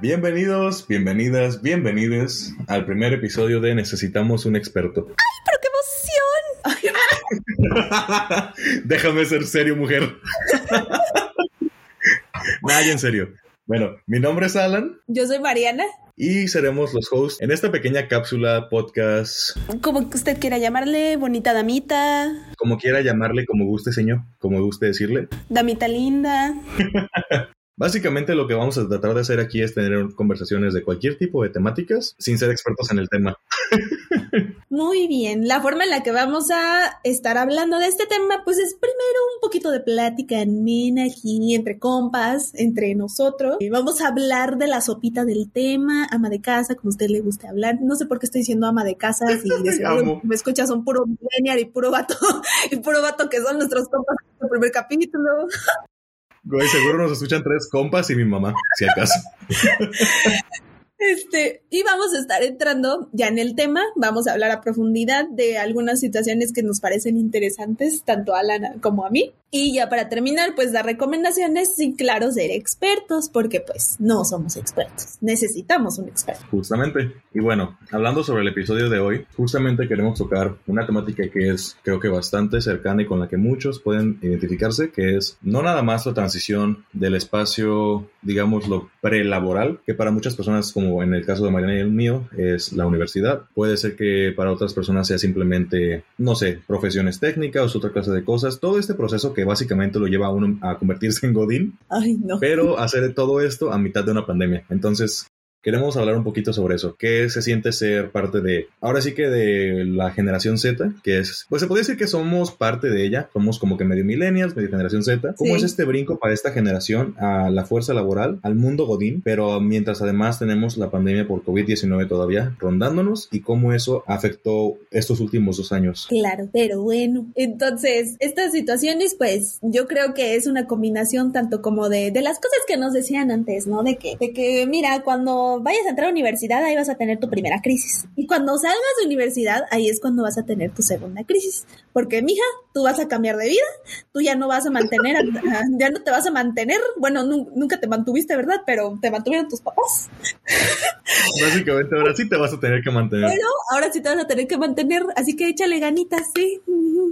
Bienvenidos, bienvenidas, bienvenidos al primer episodio de Necesitamos un experto. ¡Ay, pero qué emoción! Déjame ser serio, mujer. Vaya, en serio. Bueno, mi nombre es Alan. Yo soy Mariana. Y seremos los hosts en esta pequeña cápsula, podcast. Como usted quiera llamarle, bonita damita. Como quiera llamarle, como guste, señor. Como guste decirle. Damita linda. Básicamente lo que vamos a tratar de hacer aquí es tener conversaciones de cualquier tipo de temáticas sin ser expertos en el tema. Muy bien, la forma en la que vamos a estar hablando de este tema, pues es primero un poquito de plática en aquí entre compas, entre nosotros. Eh, vamos a hablar de la sopita del tema, ama de casa, como a usted le guste hablar. No sé por qué estoy diciendo ama de casa, si me escuchas son puro millennial y puro vato, y puro vato que son nuestros compas del primer capítulo. Güey, seguro nos escuchan tres compas y mi mamá, si acaso. Este, y vamos a estar entrando ya en el tema, vamos a hablar a profundidad de algunas situaciones que nos parecen interesantes, tanto a Alana como a mí. Y ya para terminar, pues dar recomendaciones sin claro ser expertos, porque pues no somos expertos, necesitamos un experto. Justamente. Y bueno, hablando sobre el episodio de hoy, justamente queremos tocar una temática que es creo que bastante cercana y con la que muchos pueden identificarse, que es no nada más la transición del espacio, digamos, lo prelaboral, que para muchas personas como en el caso de Mariana y el mío, es la universidad. Puede ser que para otras personas sea simplemente, no sé, profesiones técnicas o otra clase de cosas. Todo este proceso que básicamente lo lleva a uno a convertirse en Godín. Ay, no. Pero hacer todo esto a mitad de una pandemia. Entonces, Queremos hablar un poquito sobre eso. ¿Qué se siente ser parte de, ahora sí que de la generación Z? Que es, pues se podría decir que somos parte de ella. Somos como que medio millennials, medio generación Z. ¿Cómo es este brinco para esta generación a la fuerza laboral, al mundo Godín? Pero mientras además tenemos la pandemia por COVID-19 todavía rondándonos y cómo eso afectó estos últimos dos años. Claro, pero bueno. Entonces, estas situaciones, pues yo creo que es una combinación tanto como de, de las cosas que nos decían antes, ¿no? De que, de que, mira, cuando vayas a entrar a universidad, ahí vas a tener tu primera crisis. Y cuando salgas de universidad, ahí es cuando vas a tener tu segunda crisis. Porque, mija, tú vas a cambiar de vida, tú ya no vas a mantener, ya no te vas a mantener, bueno, nunca te mantuviste, ¿verdad? Pero te mantuvieron tus papás. Básicamente, ahora sí te vas a tener que mantener. Pero ahora sí te vas a tener que mantener, así que échale ganitas, sí.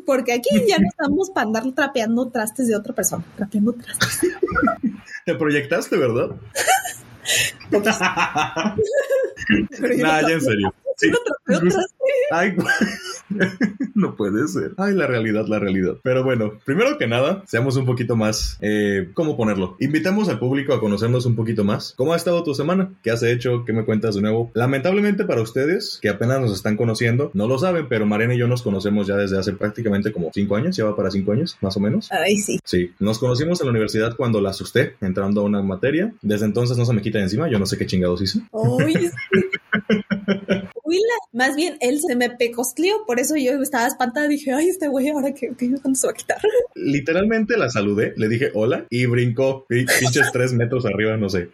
Porque aquí ya no estamos para andar trapeando trastes de otra persona, trapeando trastes. Te proyectaste, ¿verdad? Nada, ya en serio. Sí. Ay, no puede ser. Ay, la realidad, la realidad. Pero bueno, primero que nada, seamos un poquito más, eh, ¿cómo ponerlo? Invitamos al público a conocernos un poquito más. ¿Cómo ha estado tu semana? ¿Qué has hecho? ¿Qué me cuentas de nuevo? Lamentablemente para ustedes, que apenas nos están conociendo, no lo saben, pero Mariana y yo nos conocemos ya desde hace prácticamente como cinco años, ya va para cinco años, más o menos. Ay, sí. Sí, nos conocimos en la universidad cuando la asusté, entrando a una materia. Desde entonces no se me quita de encima, yo no sé qué chingados hice. Más bien él se me pecosclió, por eso yo estaba espantada dije, ay, este güey, ahora que, cuándo se va a quitar. Literalmente la saludé, le dije hola y brincó pinches tres metros arriba, no sé.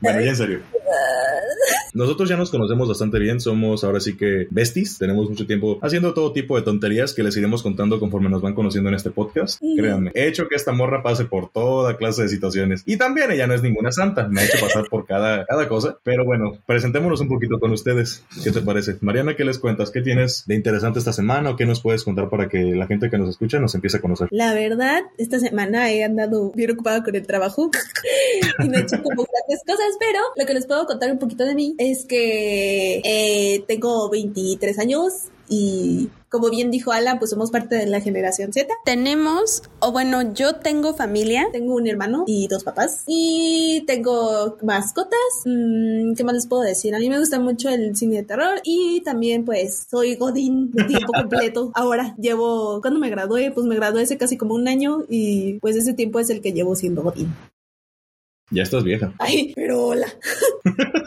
Bueno, ya en serio. Nosotros ya nos conocemos bastante bien, somos ahora sí que besties, tenemos mucho tiempo haciendo todo tipo de tonterías que les iremos contando conforme nos van conociendo en este podcast. Créanme, he hecho que esta morra pase por toda clase de situaciones y también ella no es ninguna santa, me ha hecho pasar por cada, cada cosa, pero bueno, presentémonos un poquito con ustedes. ¿Qué te parece? Mariana, ¿qué les cuentas? ¿Qué tienes de interesante esta semana o qué nos puedes contar para que la gente que nos escucha nos empiece a conocer? La verdad, esta semana he andado bien ocupada con el trabajo y no he hecho como grandes cosas, pero lo que les puedo contar un poquito de mí es que eh, tengo 23 años y como bien dijo Alan, pues somos parte de la generación Z. Tenemos, o bueno, yo tengo familia, tengo un hermano y dos papás y tengo mascotas. Mm, ¿Qué más les puedo decir? A mí me gusta mucho el cine de terror y también pues soy Godín de tiempo completo. Ahora llevo, cuando me gradué, pues me gradué hace casi como un año y pues ese tiempo es el que llevo siendo Godín. Ya estás vieja. Ay, pero hola.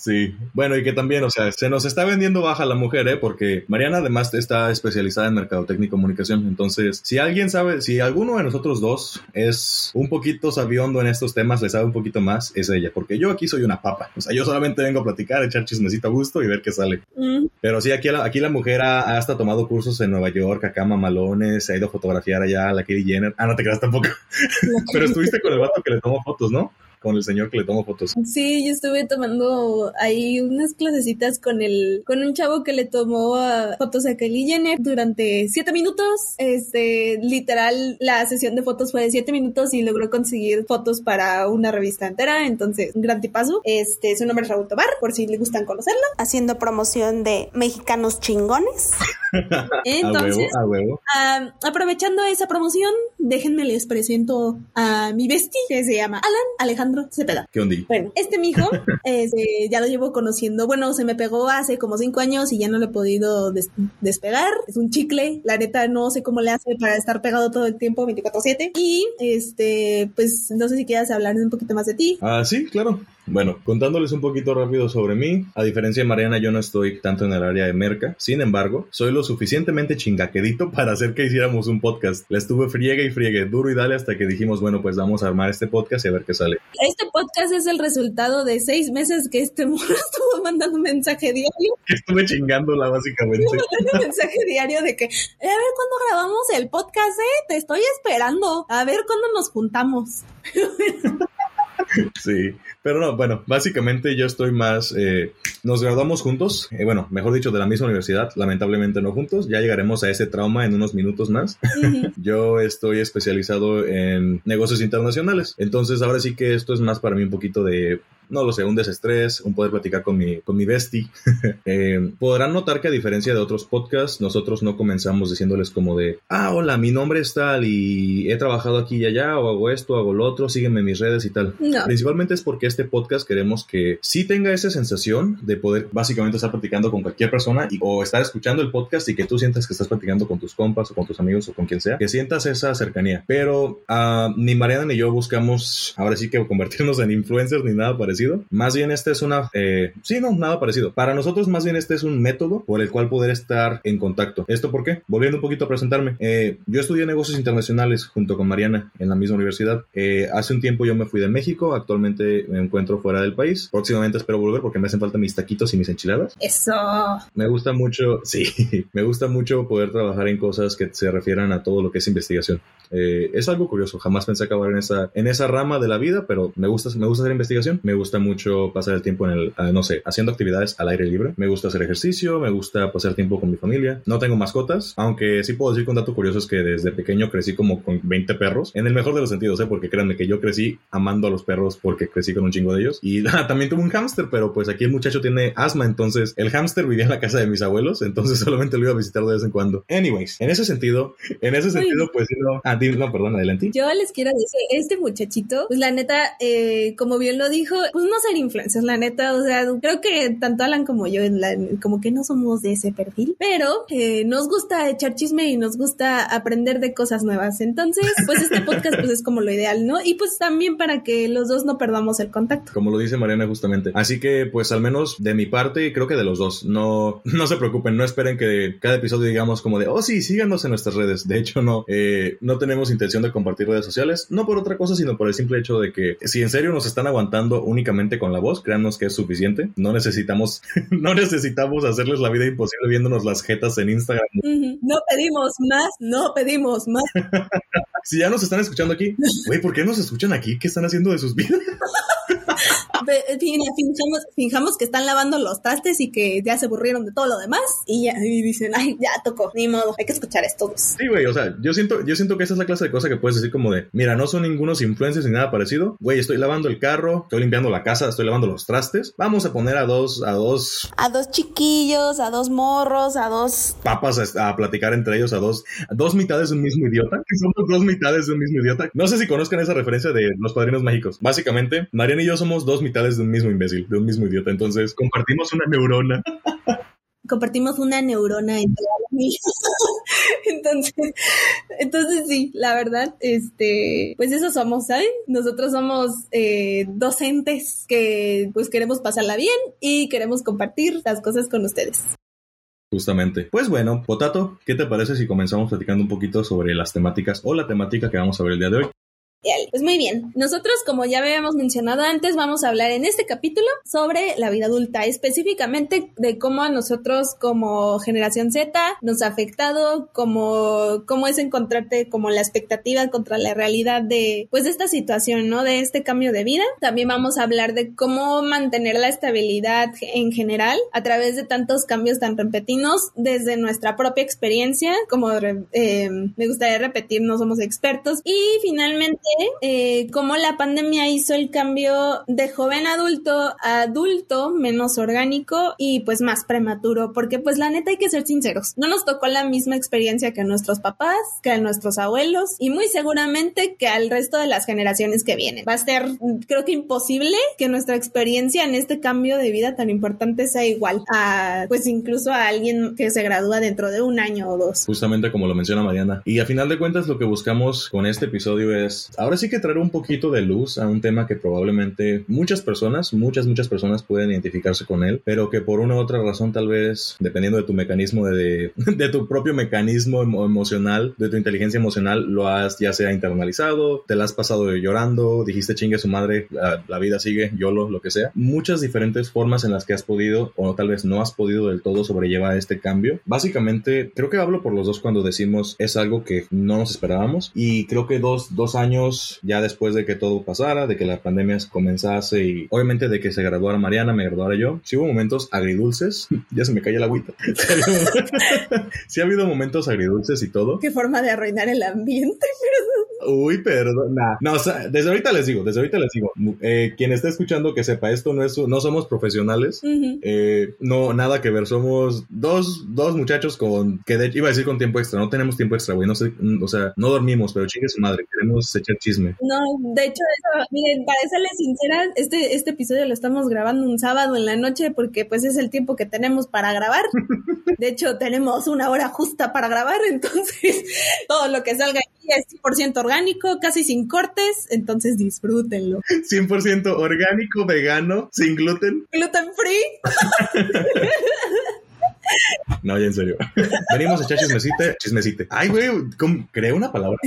Sí, bueno, y que también, o sea, se nos está vendiendo baja la mujer, ¿eh? Porque Mariana además está especializada en mercadotecnia y comunicación. Entonces, si alguien sabe, si alguno de nosotros dos es un poquito sabiondo en estos temas, le sabe un poquito más, es ella. Porque yo aquí soy una papa. O sea, yo solamente vengo a platicar, echar chismecito a gusto y ver qué sale. Mm. Pero sí, aquí la, aquí la mujer ha, hasta tomado cursos en Nueva York, acá mamalones, se ha ido a fotografiar allá a la Kelly Jenner. Ah, no te creas tampoco. Pero estuviste con el vato que le tomó fotos, ¿no? Con el señor que le tomo fotos. Sí, yo estuve tomando ahí unas clasecitas con el, con un chavo que le tomó uh, fotos a Kylie Jenner durante siete minutos. Este, literal, la sesión de fotos fue de siete minutos y logró conseguir fotos para una revista entera. Entonces, un gran tipazo. Este, su nombre es Raúl Tobar, por si le gustan conocerlo. Haciendo promoción de mexicanos chingones. Entonces, a huevo, a huevo. Uh, aprovechando esa promoción, déjenme les presento a mi bestie que se llama Alan Alejandro Cepeda. ¿Qué onda? Bueno, este mijo este, ya lo llevo conociendo. Bueno, se me pegó hace como cinco años y ya no lo he podido des despegar. Es un chicle. La neta, no sé cómo le hace para estar pegado todo el tiempo 24-7. Y este, pues no sé si quieras hablar un poquito más de ti. Ah, sí, claro. Bueno, contándoles un poquito rápido sobre mí, a diferencia de Mariana, yo no estoy tanto en el área de merca. Sin embargo, soy lo suficientemente chingaquedito para hacer que hiciéramos un podcast. Le estuve friegue y friegue, duro y dale hasta que dijimos, bueno, pues vamos a armar este podcast y a ver qué sale. Este podcast es el resultado de seis meses que este morro estuvo mandando un mensaje diario. Estuve chingándola, básicamente. Estuve mandando mensaje diario de que, a ver cuándo grabamos el podcast, eh, te estoy esperando. A ver cuándo nos juntamos. Sí, pero no, bueno, básicamente yo estoy más, eh, nos graduamos juntos, eh, bueno, mejor dicho, de la misma universidad, lamentablemente no juntos, ya llegaremos a ese trauma en unos minutos más. yo estoy especializado en negocios internacionales, entonces ahora sí que esto es más para mí un poquito de no lo sé, un desestrés, un poder platicar con mi, con mi bestie. eh, podrán notar que a diferencia de otros podcasts, nosotros no comenzamos diciéndoles como de, ah, hola, mi nombre es tal y he trabajado aquí y allá, o hago esto, hago lo otro, sígueme en mis redes y tal. No. Principalmente es porque este podcast queremos que sí tenga esa sensación de poder básicamente estar platicando con cualquier persona y, o estar escuchando el podcast y que tú sientas que estás platicando con tus compas o con tus amigos o con quien sea, que sientas esa cercanía. Pero uh, ni Mariana ni yo buscamos ahora sí que convertirnos en influencers ni nada parecido más bien este es una... Eh, sí, no, nada parecido. Para nosotros más bien este es un método por el cual poder estar en contacto. ¿Esto por qué? Volviendo un poquito a presentarme. Eh, yo estudié negocios internacionales junto con Mariana en la misma universidad. Eh, hace un tiempo yo me fui de México, actualmente me encuentro fuera del país. Próximamente espero volver porque me hacen falta mis taquitos y mis enchiladas. Eso. Me gusta mucho, sí, me gusta mucho poder trabajar en cosas que se refieran a todo lo que es investigación. Eh, es algo curioso, jamás pensé acabar en esa, en esa rama de la vida, pero me gusta, me gusta hacer investigación, me gusta mucho pasar el tiempo en el, uh, no sé, haciendo actividades al aire libre, me gusta hacer ejercicio, me gusta pasar tiempo con mi familia, no tengo mascotas, aunque sí puedo decir que un dato curioso es que desde pequeño crecí como con 20 perros, en el mejor de los sentidos, ¿eh? porque créanme que yo crecí amando a los perros porque crecí con un chingo de ellos, y también tuve un hámster, pero pues aquí el muchacho tiene asma, entonces el hámster vivía en la casa de mis abuelos, entonces solamente lo iba a visitar de vez en cuando. Anyways, en ese sentido, en ese sentido, pues no, ah, no, perdón, adelante. Yo les quiero decir, este muchachito, pues la neta, eh, como bien lo dijo, pues no ser influencers, la neta, o sea, creo que tanto Alan como yo, la, como que no somos de ese perfil, pero eh, nos gusta echar chisme y nos gusta aprender de cosas nuevas. Entonces, pues este podcast pues es como lo ideal, ¿no? Y pues también para que los dos no perdamos el contacto. Como lo dice Mariana justamente. Así que, pues al menos de mi parte, creo que de los dos, no, no se preocupen, no esperen que cada episodio digamos como de, oh sí, síganos en nuestras redes. De hecho, no, eh, no tenemos intención de compartir redes sociales, no por otra cosa, sino por el simple hecho de que si en serio nos están aguantando únicamente con la voz, créanos que es suficiente. No necesitamos, no necesitamos hacerles la vida imposible viéndonos las jetas en Instagram. Uh -huh. No pedimos más, no pedimos más. si ya nos están escuchando aquí, güey, ¿por qué nos escuchan aquí? ¿Qué están haciendo de sus vidas? Fijamos, fijamos, que están lavando los trastes y que ya se aburrieron de todo lo demás y ya y dicen, ay, ya tocó, ni modo, hay que escuchar esto. Sí, güey, o sea, yo siento, yo siento que esa es la clase de cosa que puedes decir como de, mira, no son ningunos influencers ni nada parecido, güey, estoy lavando el carro, estoy limpiando la casa, estoy lavando los trastes, vamos a poner a dos, a dos... A dos chiquillos, a dos morros, a dos... Papas a, a platicar entre ellos, a dos, a dos mitades de un mismo idiota, que somos dos mitades de un mismo idiota. No sé si conozcan esa referencia de los padrinos mágicos. Básicamente, Mariana y yo somos dos mitades de un mismo imbécil, de un mismo idiota. Entonces, compartimos una neurona. compartimos una neurona entre entonces, entonces sí, la verdad, este, pues eso somos, ¿saben? Nosotros somos eh, docentes que pues queremos pasarla bien y queremos compartir las cosas con ustedes. Justamente. Pues bueno, Potato, ¿qué te parece si comenzamos platicando un poquito sobre las temáticas o la temática que vamos a ver el día de hoy? Pues muy bien, nosotros como ya habíamos mencionado antes, vamos a hablar en este capítulo sobre la vida adulta, específicamente de cómo a nosotros como generación Z nos ha afectado, cómo, cómo es encontrarte como la expectativa contra la realidad de pues de esta situación, ¿no? De este cambio de vida. También vamos a hablar de cómo mantener la estabilidad en general a través de tantos cambios tan repentinos desde nuestra propia experiencia, como eh, me gustaría repetir, no somos expertos. Y finalmente eh, cómo la pandemia hizo el cambio de joven adulto a adulto menos orgánico y pues más prematuro, porque pues la neta hay que ser sinceros, no nos tocó la misma experiencia que a nuestros papás, que a nuestros abuelos y muy seguramente que al resto de las generaciones que vienen. Va a ser, creo que imposible que nuestra experiencia en este cambio de vida tan importante sea igual a pues incluso a alguien que se gradúa dentro de un año o dos. Justamente como lo menciona Mariana. Y a final de cuentas lo que buscamos con este episodio es ahora sí que traer un poquito de luz a un tema que probablemente muchas personas, muchas, muchas personas pueden identificarse con él, pero que por una u otra razón tal vez, dependiendo de tu mecanismo, de, de tu propio mecanismo emocional, de tu inteligencia emocional, lo has ya sea internalizado, te la has pasado llorando, dijiste chingue su madre, la, vida sigue, YOLO, lo que sea. Muchas diferentes formas en las que has podido o tal vez no has podido del todo sobrellevar este cambio. Básicamente, creo que hablo por los dos cuando decimos es algo que no nos esperábamos y creo que dos, dos años ya después de que todo pasara, de que la pandemia comenzase y obviamente de que se graduara Mariana, me graduara yo, sí hubo momentos agridulces, ya se me cae la agüita, sí ha habido momentos agridulces y todo. Qué forma de arruinar el ambiente, Uy, perdón. No, o sea, desde ahorita les digo, desde ahorita les digo, eh, quien está escuchando que sepa esto, no es, no somos profesionales, eh, no, nada que ver, somos dos, dos muchachos con, que de, iba a decir con tiempo extra, no tenemos tiempo extra, güey, no sé, o sea, no dormimos, pero chingue su madre, queremos echar chisme. No, de hecho, miren, para serles sincera, este, este episodio lo estamos grabando un sábado en la noche porque pues es el tiempo que tenemos para grabar. De hecho, tenemos una hora justa para grabar, entonces todo lo que salga aquí es 100% orgánico, casi sin cortes, entonces disfrútenlo. 100% orgánico, vegano, sin gluten. Gluten free. No, ya en serio. Venimos a echar chismecite, chismecite. Ay, güey, creé una palabra.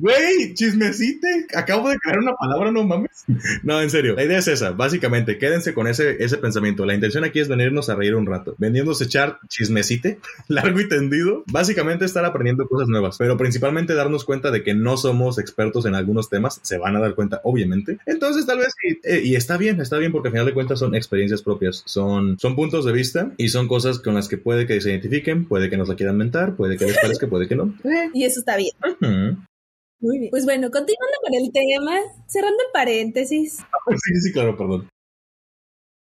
Güey, chismecite. Acabo de crear una palabra, no mames. No, en serio. La idea es esa. Básicamente, quédense con ese, ese pensamiento. La intención aquí es venirnos a reír un rato. Vendiéndose echar chismecite, largo y tendido. Básicamente estar aprendiendo cosas nuevas. Pero principalmente darnos cuenta de que no somos expertos en algunos temas. Se van a dar cuenta, obviamente. Entonces, tal vez, y, eh, y está bien, está bien, porque al final de cuentas son experiencias propias. Son, son puntos de vista y son cosas con las que puede que se identifiquen, puede que nos la quieran mentar, puede que les parezca, puede que no. Y eso está bien. Muy bien. Pues bueno, continuando con el tema, cerrando el paréntesis. sí, sí, claro, perdón.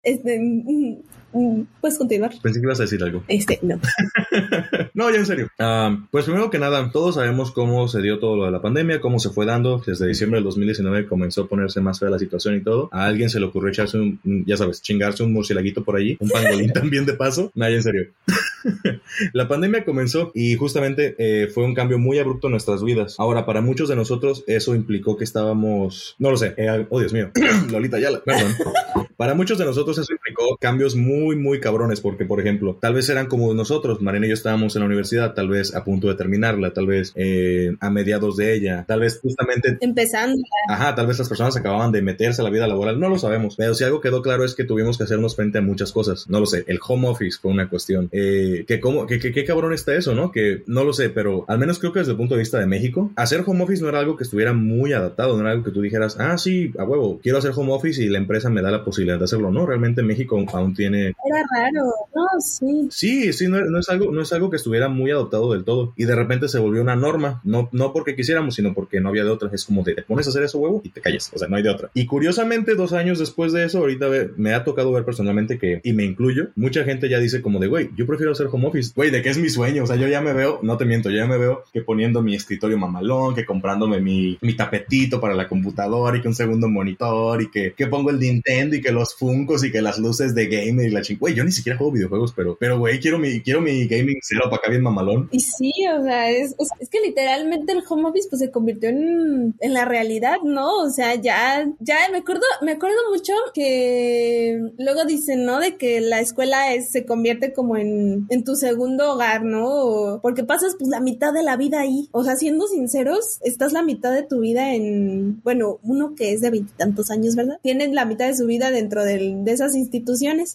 Este, mm, mm, Puedes continuar. Pensé que ibas a decir algo. Este, no. no, ya en serio. Ah, pues primero que nada, todos sabemos cómo se dio todo lo de la pandemia, cómo se fue dando. Desde diciembre del 2019 comenzó a ponerse más fea la situación y todo. A alguien se le ocurrió echarse un, ya sabes, chingarse un murcielaguito por allí, un pangolín también de paso. No, ya en serio. la pandemia comenzó y justamente eh, fue un cambio muy abrupto en nuestras vidas. Ahora, para muchos de nosotros, eso implicó que estábamos, no lo sé, eh, oh Dios mío, Lolita Yala, perdón. Para muchos de nosotros eso implicó cambios muy, muy cabrones, porque, por ejemplo, tal vez eran como nosotros, Marina y yo estábamos en la universidad, tal vez a punto de terminarla, tal vez eh, a mediados de ella, tal vez justamente... Empezando. Ajá, tal vez las personas acababan de meterse a la vida laboral, no lo sabemos, pero si algo quedó claro es que tuvimos que hacernos frente a muchas cosas, no lo sé, el home office fue una cuestión. Eh, que cómo, que, qué cabrón está eso, ¿no? Que no lo sé, pero al menos creo que desde el punto de vista de México, hacer home office no era algo que estuviera muy adaptado, no era algo que tú dijeras, ah, sí, a huevo, quiero hacer home office y la empresa me da la posibilidad de hacerlo, ¿no? Realmente México aún tiene... Era raro, no, sí. Sí, sí, no, es algo, no es algo que estuviera muy adoptado del todo y de repente se volvió una norma, no, no porque quisiéramos, sino porque no había de otra, es como de, te pones a hacer eso, huevo, y te calles, o sea, no hay de otra. Y curiosamente, dos años después de eso, ahorita me ha tocado ver personalmente que, y me incluyo, mucha gente ya dice como de, güey, yo prefiero hacer home office güey, de qué es mi sueño. O sea, yo ya me veo, no te miento, yo ya me veo que poniendo mi escritorio mamalón, que comprándome mi, mi tapetito para la computadora y que un segundo monitor y que, que pongo el Nintendo y que los Funcos y que las luces de gamer y la chingada. Güey, yo ni siquiera juego videojuegos, pero, pero güey, quiero mi, quiero mi gaming cero para acá bien mamalón. Y sí, o sea, es, es, que literalmente el home office pues se convirtió en, en la realidad, ¿no? O sea, ya, ya me acuerdo, me acuerdo mucho que luego dicen, ¿no? De que la escuela es, se convierte como en, en tu segundo hogar, ¿no? Porque pasas pues la mitad de la vida ahí. O sea, siendo sinceros, estás la mitad de tu vida en, bueno, uno que es de veintitantos años, ¿verdad? Tienen la mitad de su vida dentro de, de esas instituciones.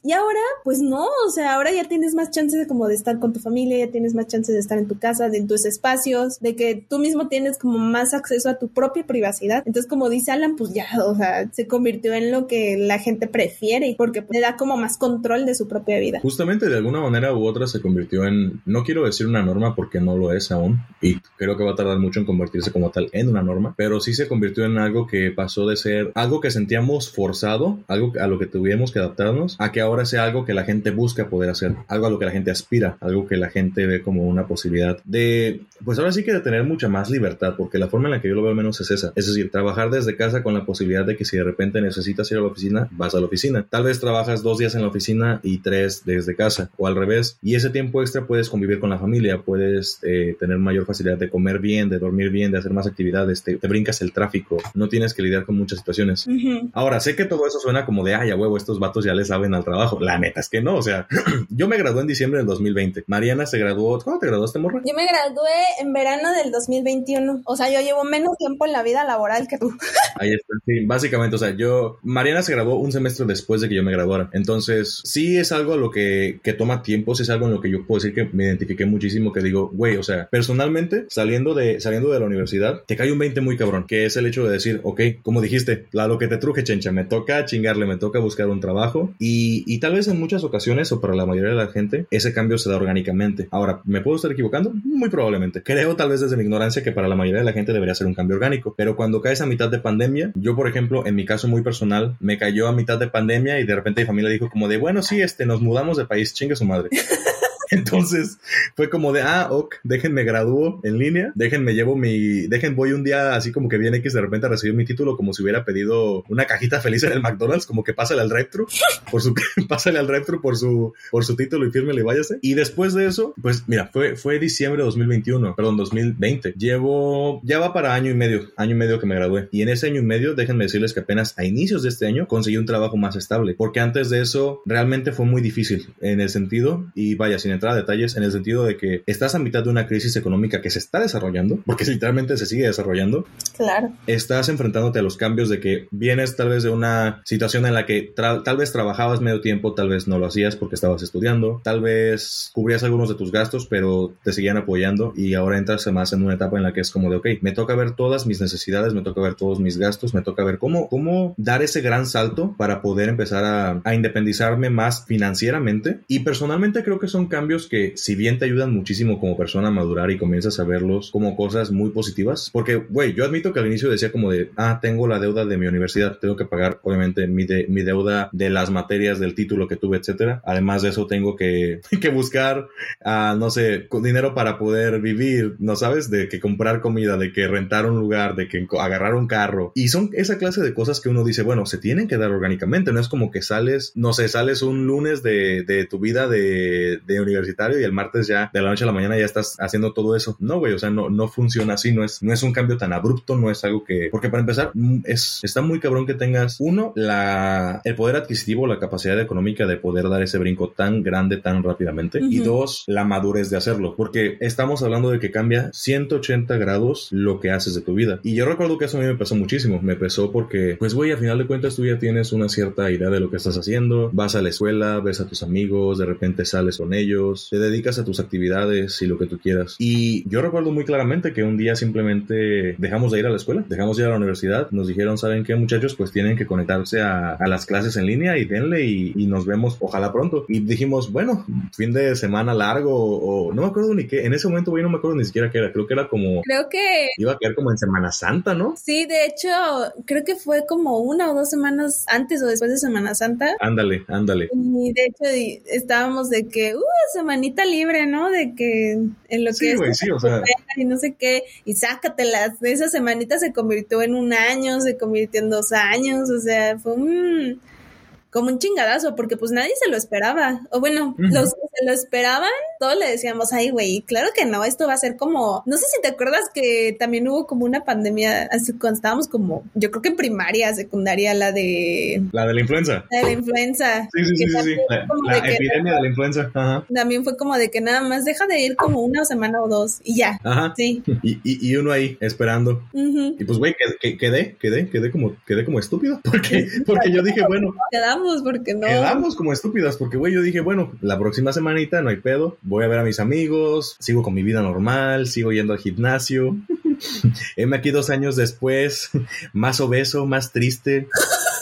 Y ahora, pues no, o sea, ahora ya tienes más chances de como de estar con tu familia, ya tienes más chances de estar en tu casa, de en tus espacios, de que tú mismo tienes como más acceso a tu propia privacidad. Entonces, como dice Alan, pues ya, o sea, se convirtió en lo que la gente prefiere, porque le da como más control de su propia vida. Justamente, de alguna manera u otra se convirtió en, no quiero decir una norma porque no lo es aún, y creo que va a tardar mucho en convertirse como tal en una norma, pero sí se convirtió en algo que pasó de ser algo que sentíamos forzado, algo a lo que tuvimos que adaptarnos, a que ahora sea algo que la gente busca poder hacer, algo a lo que la gente aspira, algo que la gente ve como una posibilidad de, pues ahora sí que de tener mucha más libertad, porque la forma en la que yo lo veo al menos es esa, es decir, trabajar desde casa con la posibilidad de que si de repente necesitas ir a la oficina, vas a la oficina. Tal vez trabajas dos días en la oficina y tres desde casa, o al revés, y ese tiempo extra puedes convivir con la familia, puedes eh, tener mayor facilidad de comer bien, de dormir bien, de hacer más actividades, te, brincas el tráfico, no tienes que lidiar con muchas situaciones. Ahora, sé que todo eso suena como de, ay, a huevo, estos vatos ya le saben al trabajo. La neta es que no, o sea, yo me gradué en diciembre del 2020. Mariana se graduó, ¿cuándo te graduaste, morra? Yo me gradué en verano del 2021. O sea, yo llevo menos tiempo en la vida laboral que tú. Ahí está, sí, básicamente, o sea, yo, Mariana se graduó un semestre después de que yo me graduara. Entonces, sí es algo a lo que, que toma tiempo, sí es algo en lo que yo puedo decir que me identifiqué muchísimo, que digo, güey, o sea, personalmente, saliendo de, saliendo de la universidad, te cae un 20 muy cabrón, que es el hecho de decir, ok, como dijiste, la lo que te truje, chencha, me toca chingarle, me toca buscar un trabajo y, y tal vez en muchas ocasiones o para la mayoría de la gente, ese cambio se da orgánicamente. Ahora, ¿me puedo estar equivocando? Muy probablemente. Creo tal vez desde mi ignorancia que para la mayoría de la gente debería ser un cambio orgánico, pero cuando caes a mitad de pandemia, yo por ejemplo, en mi caso muy personal, me cayó a mitad de pandemia y de repente mi familia dijo como de, bueno, sí, este, nos mudamos de país, chingue su madre. Entonces fue como de, ah, ok, déjenme gradúo en línea, déjenme llevo mi, dejen voy un día así como que viene X de repente a recibir mi título como si hubiera pedido una cajita feliz en el McDonald's, como que pásale al retro, por su, pásale al retro por su, por su título y fírmele y váyase. Y después de eso, pues mira, fue, fue diciembre de 2021, perdón, 2020. Llevo, ya va para año y medio, año y medio que me gradué. Y en ese año y medio, déjenme decirles que apenas a inicios de este año conseguí un trabajo más estable, porque antes de eso realmente fue muy difícil en el sentido, y vaya, sin entrar a detalles en el sentido de que estás a mitad de una crisis económica que se está desarrollando, porque literalmente se sigue desarrollando. Claro. Estás enfrentándote a los cambios de que vienes tal vez de una situación en la que tal vez trabajabas medio tiempo, tal vez no lo hacías porque estabas estudiando, tal vez cubrías algunos de tus gastos, pero te seguían apoyando y ahora entras más en una etapa en la que es como de, ok, me toca ver todas mis necesidades, me toca ver todos mis gastos, me toca ver cómo, cómo dar ese gran salto para poder empezar a, a independizarme más financieramente. Y personalmente creo que son cambios que si bien te ayudan muchísimo como persona a madurar y comienzas a verlos como cosas muy positivas, porque, güey, yo admito que al inicio decía como de, ah, tengo la deuda de mi universidad, tengo que pagar, obviamente, mi, de, mi deuda de las materias del título que tuve, etcétera. Además de eso, tengo que, que buscar, ah, no sé, dinero para poder vivir, ¿no sabes? De que comprar comida, de que rentar un lugar, de que agarrar un carro. Y son esa clase de cosas que uno dice, bueno, se tienen que dar orgánicamente, no es como que sales, no sé, sales un lunes de, de tu vida de, de universitario y el martes ya de la noche a la mañana ya estás haciendo todo eso. No, güey, o sea, no, no funciona así, no es, no es un cambio tan abrupto, no es algo que, porque para empezar, mm, es, está muy cabrón que tengas, uno, la, el poder adquisitivo, la capacidad económica de poder dar ese brinco tan grande, tan rápidamente, y dos, la madurez de hacerlo, porque estamos hablando de que cambia 180 grados lo que haces de tu vida. Y yo recuerdo que eso a mí me pasó muchísimo, me pesó porque, pues, güey, a final de cuentas tú ya tienes una cierta idea de lo que estás haciendo, vas a la escuela, ves a tus amigos, de repente sales con ellos, te dedicas a tus actividades y lo que tú quieras. Y yo recuerdo muy claramente que un día simplemente dejamos de ir a la escuela, dejamos de ir a la universidad, nos dijeron, ¿saben qué muchachos? Pues tienen que conectarse a, a las clases en línea y denle y, y, nos vemos, ojalá pronto. Y dijimos, bueno, fin de semana largo o, no me acuerdo ni qué, en ese momento, güey, no me acuerdo ni siquiera qué era, creo que era como... Creo que... Iba a quedar como en Semana Santa, ¿no? Sí, de hecho, creo que fue como una o dos semanas antes o después de Semana Santa. Ándale, ándale. Y de hecho estábamos de que, uh, semanita libre, ¿no? De que en lo sí, que es sí, o sea. y no sé qué, y sácatelas. De esa semanita se convirtió en un año, se convirtió en dos años, o sea, fue un como un chingadazo, porque pues nadie se lo esperaba. O bueno, los se lo esperaban, todos le decíamos, ay, güey, claro que no, esto va a ser como, no sé si te acuerdas que también hubo como una pandemia, así cuando estábamos como, yo creo que en primaria, secundaria, la de... La de la influenza. La de la influenza. Sí, sí, sí, sí, La, epidemia de la influenza. Ajá. También fue como de que nada más deja de ir como una semana o dos y ya. Ajá. Sí. Y, y, uno ahí esperando. Y pues, güey, quedé, quedé, quedé como, quedé como estúpido. Porque, porque yo dije, bueno. Quedamos porque no. Quedamos como estúpidas. Porque, güey, yo dije, bueno, la próxima semanita no hay pedo. Voy a ver a mis amigos. Sigo con mi vida normal. Sigo yendo al gimnasio. Heme aquí dos años después, más obeso, más triste,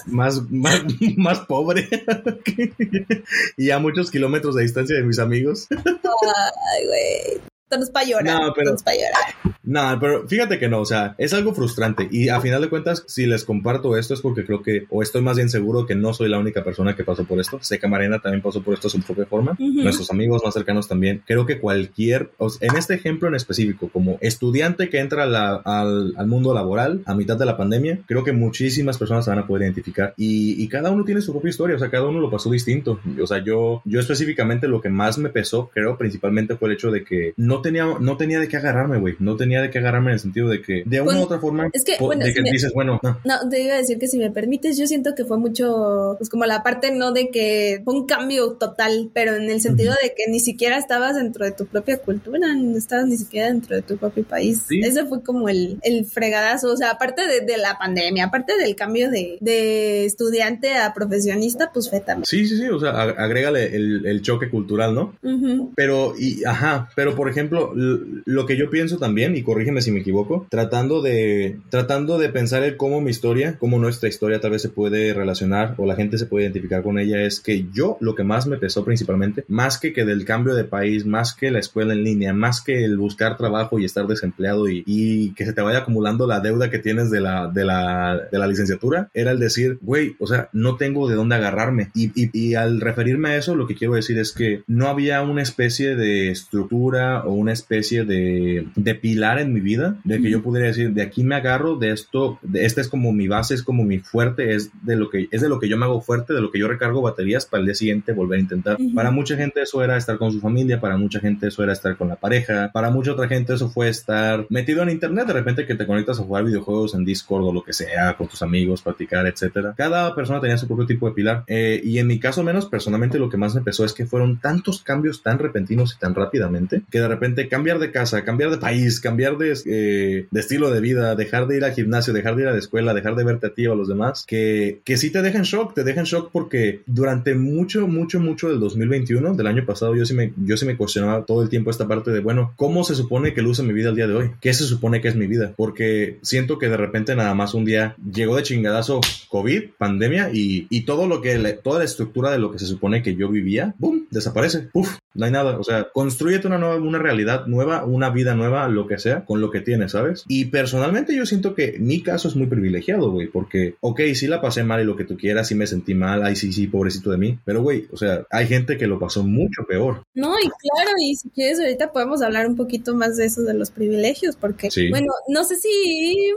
más, más, más pobre y a muchos kilómetros de distancia de mis amigos. Ay, güey. Para llorar. No, pero, para llorar. No, pero fíjate que no, o sea, es algo frustrante y a final de cuentas, si les comparto esto es porque creo que, o estoy más bien seguro que no soy la única persona que pasó por esto. Sé que Mariana también pasó por esto a su propia forma, nuestros amigos más cercanos también. Creo que cualquier, en este ejemplo en específico, como estudiante que entra al, al, mundo laboral a mitad de la pandemia, creo que muchísimas personas se van a poder identificar y, y, cada uno tiene su propia historia, o sea, cada uno lo pasó distinto. O sea, yo, yo específicamente lo que más me pesó, creo, principalmente fue el hecho de que no tenía, no tenía de qué agarrarme, güey, no tenía de qué agarrarme en el sentido de que de una u otra forma es que, bueno, de que dices, bueno, no. te iba a decir que si me permites, yo siento que fue mucho, pues como la parte no de que fue un cambio total, pero en el sentido de que ni siquiera estabas dentro de tu propia cultura, no estabas ni siquiera dentro de tu propio país. Ese fue como el, el fregadazo, o sea, aparte de, de la pandemia, aparte del cambio de, de, estudiante a profesionista, pues fue también. Sí, sí, sí, o sea, agrégale el, el choque cultural, ¿no? Pero, y, ajá, pero por ejemplo, lo que yo pienso también, y corrígeme si me equivoco, tratando de, tratando de pensar el cómo mi historia, cómo nuestra historia tal vez se puede relacionar o la gente se puede identificar con ella, es que yo lo que más me pesó principalmente, más que que del cambio de país, más que la escuela en línea, más que el buscar trabajo y estar desempleado y, y que se te vaya acumulando la deuda que tienes de la, de la, de la licenciatura, era el decir, güey, o sea, no tengo de dónde agarrarme. Y, y, y al referirme a eso, lo que quiero decir es que no había una especie de estructura o una especie de, de pilar en mi vida, de que yo pudiera decir, de aquí me agarro, de esto, de, esta es como mi base, es como mi fuerte, es de lo que es de lo que yo me hago fuerte, de lo que yo recargo baterías para el día siguiente volver a intentar. Para mucha gente eso era estar con su familia, para mucha gente eso era estar con la pareja, para mucha otra gente eso fue estar metido en internet, de repente que te conectas a jugar videojuegos en Discord o lo que sea, con tus amigos, practicar, etcétera. Cada persona tenía su propio tipo de pilar. Eh, y en mi caso menos, personalmente lo que más me pesó es que fueron tantos cambios tan repentinos y tan rápidamente que de repente cambiar de casa, cambiar de país, cambiar de, eh, de estilo de vida, dejar de ir al gimnasio, dejar de ir a la escuela, dejar de verte a ti o a los demás, que, que sí te dejan shock, te dejan shock porque durante mucho, mucho, mucho del 2021, del año pasado, yo sí me, yo sí me cuestionaba todo el tiempo esta parte de, bueno, ¿cómo se supone que luce mi vida el día de hoy? ¿Qué se supone que es mi vida? Porque siento que de repente nada más un día llegó de chingadazo COVID, pandemia y, y todo lo que, toda la estructura de lo que se supone que yo vivía, ¡boom! desaparece. Uf, no hay nada. O sea, construyete una nueva, una realidad nueva, una vida nueva, lo que sea, con lo que tienes, ¿sabes? Y personalmente yo siento que mi caso es muy privilegiado, güey, porque, ok, sí la pasé mal y lo que tú quieras, sí me sentí mal, ay, sí, sí, pobrecito de mí, pero, güey, o sea, hay gente que lo pasó mucho peor. No, y claro, y si quieres, ahorita podemos hablar un poquito más de eso, de los privilegios, porque, bueno, no sé si,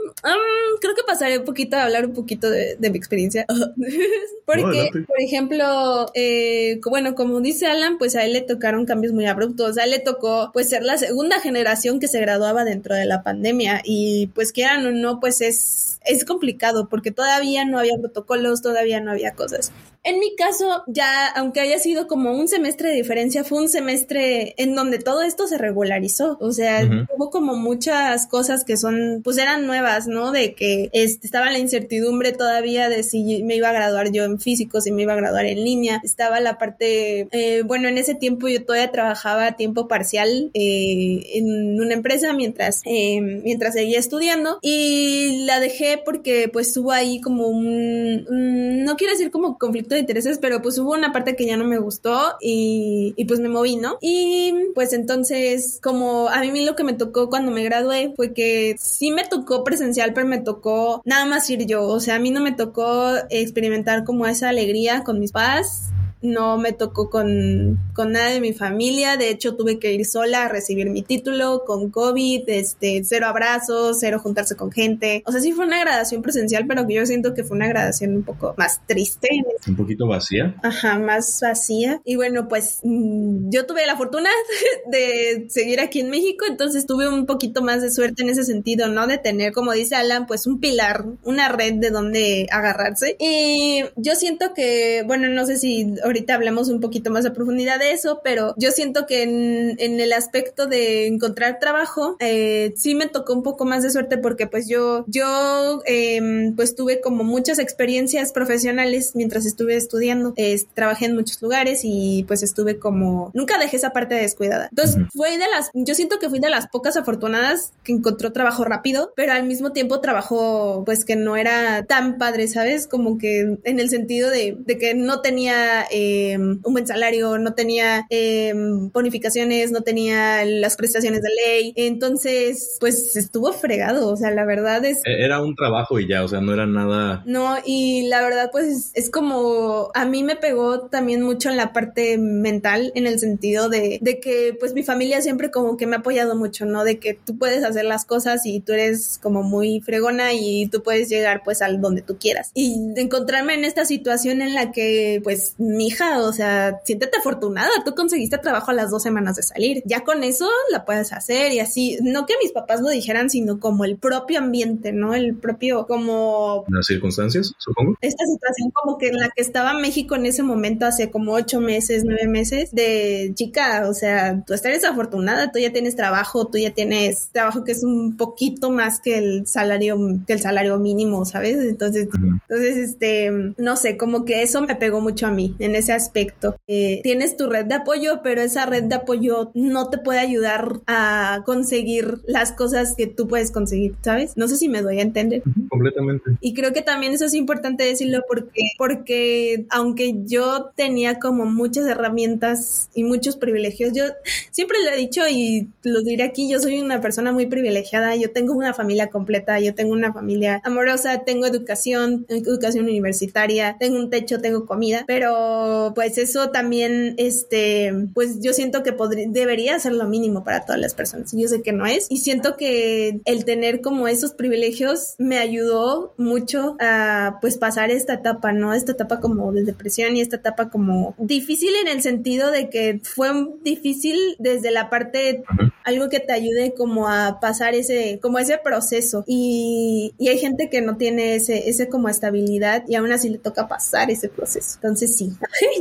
creo que pasaré un poquito a hablar un poquito de, mi experiencia, porque, por ejemplo, eh, bueno, como dice Alan, pues a él le tocaron cambios muy abruptos, a él le tocó, pues, ser la segunda generación que se graduaba dentro de la pandemia y pues quieran o no, pues es, es complicado porque todavía no había protocolos, todavía no había cosas. En mi caso, ya, aunque haya sido como un semestre de diferencia, fue un semestre en donde todo esto se regularizó. O sea, hubo como muchas cosas que son, pues eran nuevas, ¿no? De que este, estaba la incertidumbre todavía de si me iba a graduar yo en físico, si me iba a graduar en línea. Estaba la parte, eh, bueno, en ese tiempo yo todavía trabajaba a tiempo parcial eh, en una empresa mientras, eh, mientras seguía estudiando y la dejé porque pues hubo ahí como un, un no quiero decir como conflicto de intereses, pero pues hubo una parte que ya no me gustó y, pues me moví, ¿no? Y pues entonces, como a mí lo que me tocó cuando me gradué fue que sí me tocó presencial, pero me tocó nada más ir yo, o sea, a mí no me tocó experimentar como esa alegría con mis padres no me tocó con, con nada de mi familia, de hecho tuve que ir sola a recibir mi título con COVID, este, cero abrazos, cero juntarse con gente, o sea, sí fue una graduación presencial, pero yo siento que fue una graduación un poco más triste. Un poquito vacía. Ajá, más vacía. Y bueno, pues mm, yo tuve la fortuna de seguir aquí en México, entonces tuve un poquito más de suerte en ese sentido, ¿no? De tener, como dice Alan, pues un pilar, una red de donde agarrarse. Y yo siento que, bueno, no sé si ahorita hablamos un poquito más a profundidad de eso, pero yo siento que en, el aspecto de encontrar trabajo, eh, sí me tocó un poco más de suerte porque pues yo, yo, em, pues tuve como muchas experiencias profesionales mientras estuve estudiando. trabajé en muchos lugares y pues estuve como, nunca dejé esa parte descuidada. Entonces, fue de las, yo siento que fui de las pocas afortunadas que encontró trabajo rápido, pero al mismo tiempo trabajo pues que no era tan padre, ¿sabes? Como que en el sentido de, que no tenía em, un buen salario, no tenía em, bonificaciones, no tenía las prestaciones de ley. Entonces, pues estuvo fregado, o sea, la verdad es... E-, era un trabajo y ya, o sea, no era nada... No, y la verdad pues es como, a mí me pegó también mucho en la parte mental, en el sentido de, de que pues mi familia siempre como que me ha apoyado mucho, ¿no? De que tú puedes hacer las cosas y tú eres como muy fregona y tú puedes llegar pues al donde tú quieras. Y encontrarme en esta situación en la que pues mi hija, o sea, siéntete afortunada, tú conseguiste trabajo a las dos semanas de salir. Ya con eso la puedes hacer y así, no que mis papás lo dijeran, sino como el propio ambiente, ¿no? El propio como... Las circunstancias, supongo. Esta situación como que en la que estaba México en ese momento hace como ocho meses, nueve meses, de chica, o sea, tú estás afortunada, tú ya tienes trabajo, tú ya tienes trabajo que es un poquito más que el salario, que el salario mínimo, ¿sabes? Entonces, entonces, este, no sé, como que eso me pegó mucho a mí en ese aspecto. Eh, tienes tu red de apoyo, pero esa red de apoyo no te puede ayudar a conseguir las cosas que tú puedes conseguir, ¿sabes? No sé si me doy a entender. Completamente. Y creo que también eso es importante decirlo porque, porque aunque yo tenía como muchas herramientas y muchos privilegios, yo siempre lo he dicho y lo diré aquí, yo soy una persona muy privilegiada, yo tengo una familia completa, yo tengo una familia amorosa, tengo educación, educación universitaria, tengo un techo, tengo comida, pero pues eso también, este, pues yo siento que debería ser lo mínimo para todas las personas. Yo sé que no es y siento que el tener como esos privilegios me ayudó mucho a pues pasar esta etapa, ¿no? Esta etapa como de depresión y esta etapa como difícil en el sentido de que fue difícil desde la parte algo que te ayude como a pasar ese, como ese proceso. Y, y, hay gente que no tiene ese, ese como estabilidad y aún así le toca pasar ese proceso. Entonces sí.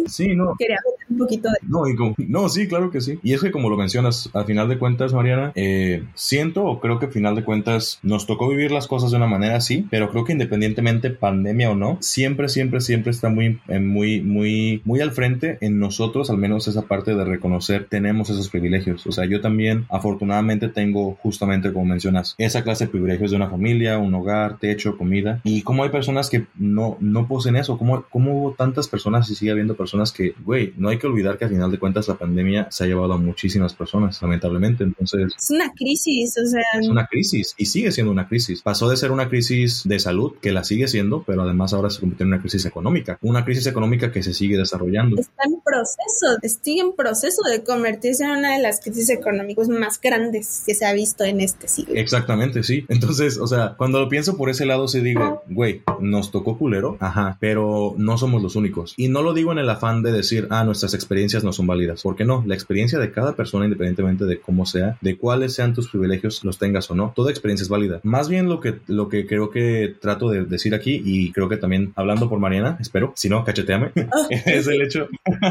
Sí, no. Quería un poquito de... No, y como, no, sí, claro que sí. Y es que como lo mencionas, al final de cuentas, Mariana, eh, siento o creo que al final de cuentas nos tocó vivir las cosas de una manera así, pero creo que independientemente pandemia o no, siempre, siempre, siempre está muy, muy, muy, muy al frente en nosotros, al menos esa parte de reconocer tenemos esos privilegios. O sea, yo también afortunadamente tengo justamente como mencionas esa clase de privilegios de una familia, un hogar, techo, comida y como hay personas que no, no poseen eso, como, como hubo tantas personas y sigue habiendo personas que, güey, no hay que olvidar que al final de cuentas la pandemia se ha llevado a muchísimas personas, lamentablemente. Entonces... Es una crisis, o sea... Es una crisis y sigue siendo una crisis. Pasó de ser una crisis de salud, que la sigue siendo, pero además ahora se convirtió en una crisis económica. Una crisis económica que se sigue desarrollando. Está en proceso, sigue en proceso de convertirse en una de las crisis económicas más grandes que se ha visto en este siglo. Exactamente, sí. Entonces, o sea, cuando lo pienso por ese lado, se digo, güey, nos tocó culero, ajá, pero no somos los únicos. Y no lo digo en el afán de decir, ah, nuestras experiencias no son válidas, porque no, la experiencia de cada persona, independientemente de cómo sea, de cuáles sean tus privilegios, los tengas o no, toda experiencia es válida. Más bien lo que, lo que creo que trato de decir aquí, y creo que también hablando por Mariana, espero, si no, cacheteame, es el hecho,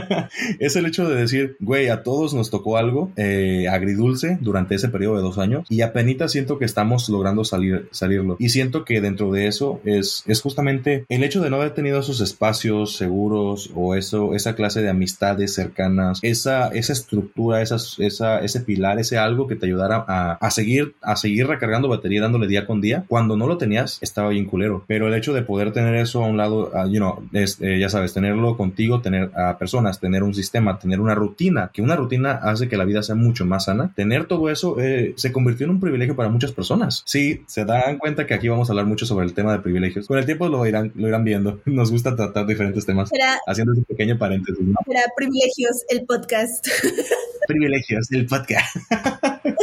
es el hecho de decir, güey, a todos nos tocó algo eh, agridulce durante ese periodo de dos años y apenas siento que estamos logrando salir, salirlo. Y siento que dentro de eso es, es justamente el hecho de no haber tenido esos espacios seguros o eso, esa clase de amistades cercanas, esa, esa estructura, esa, esa, ese pilar, ese algo que te ayudara a, a seguir, a seguir recargando batería dándole día con día. Cuando no lo tenías, estaba bien culero. Pero el hecho de poder tener eso a un lado, uh, you know, es, eh, ya sabes, tenerlo contigo, tener a personas, tener un sistema, tener una rutina, que una rutina hace que la vida sea mucho más sana. Tener todo eso eh, se convirtió en un privilegio para muchas personas. Sí, se dan cuenta que aquí vamos a hablar mucho sobre el tema de privilegios. Con el tiempo lo irán, lo irán viendo. Nos gusta tratar diferentes temas haciendo ese pequeño paréntesis. Para privilegios, el podcast. privilegios, el podcast.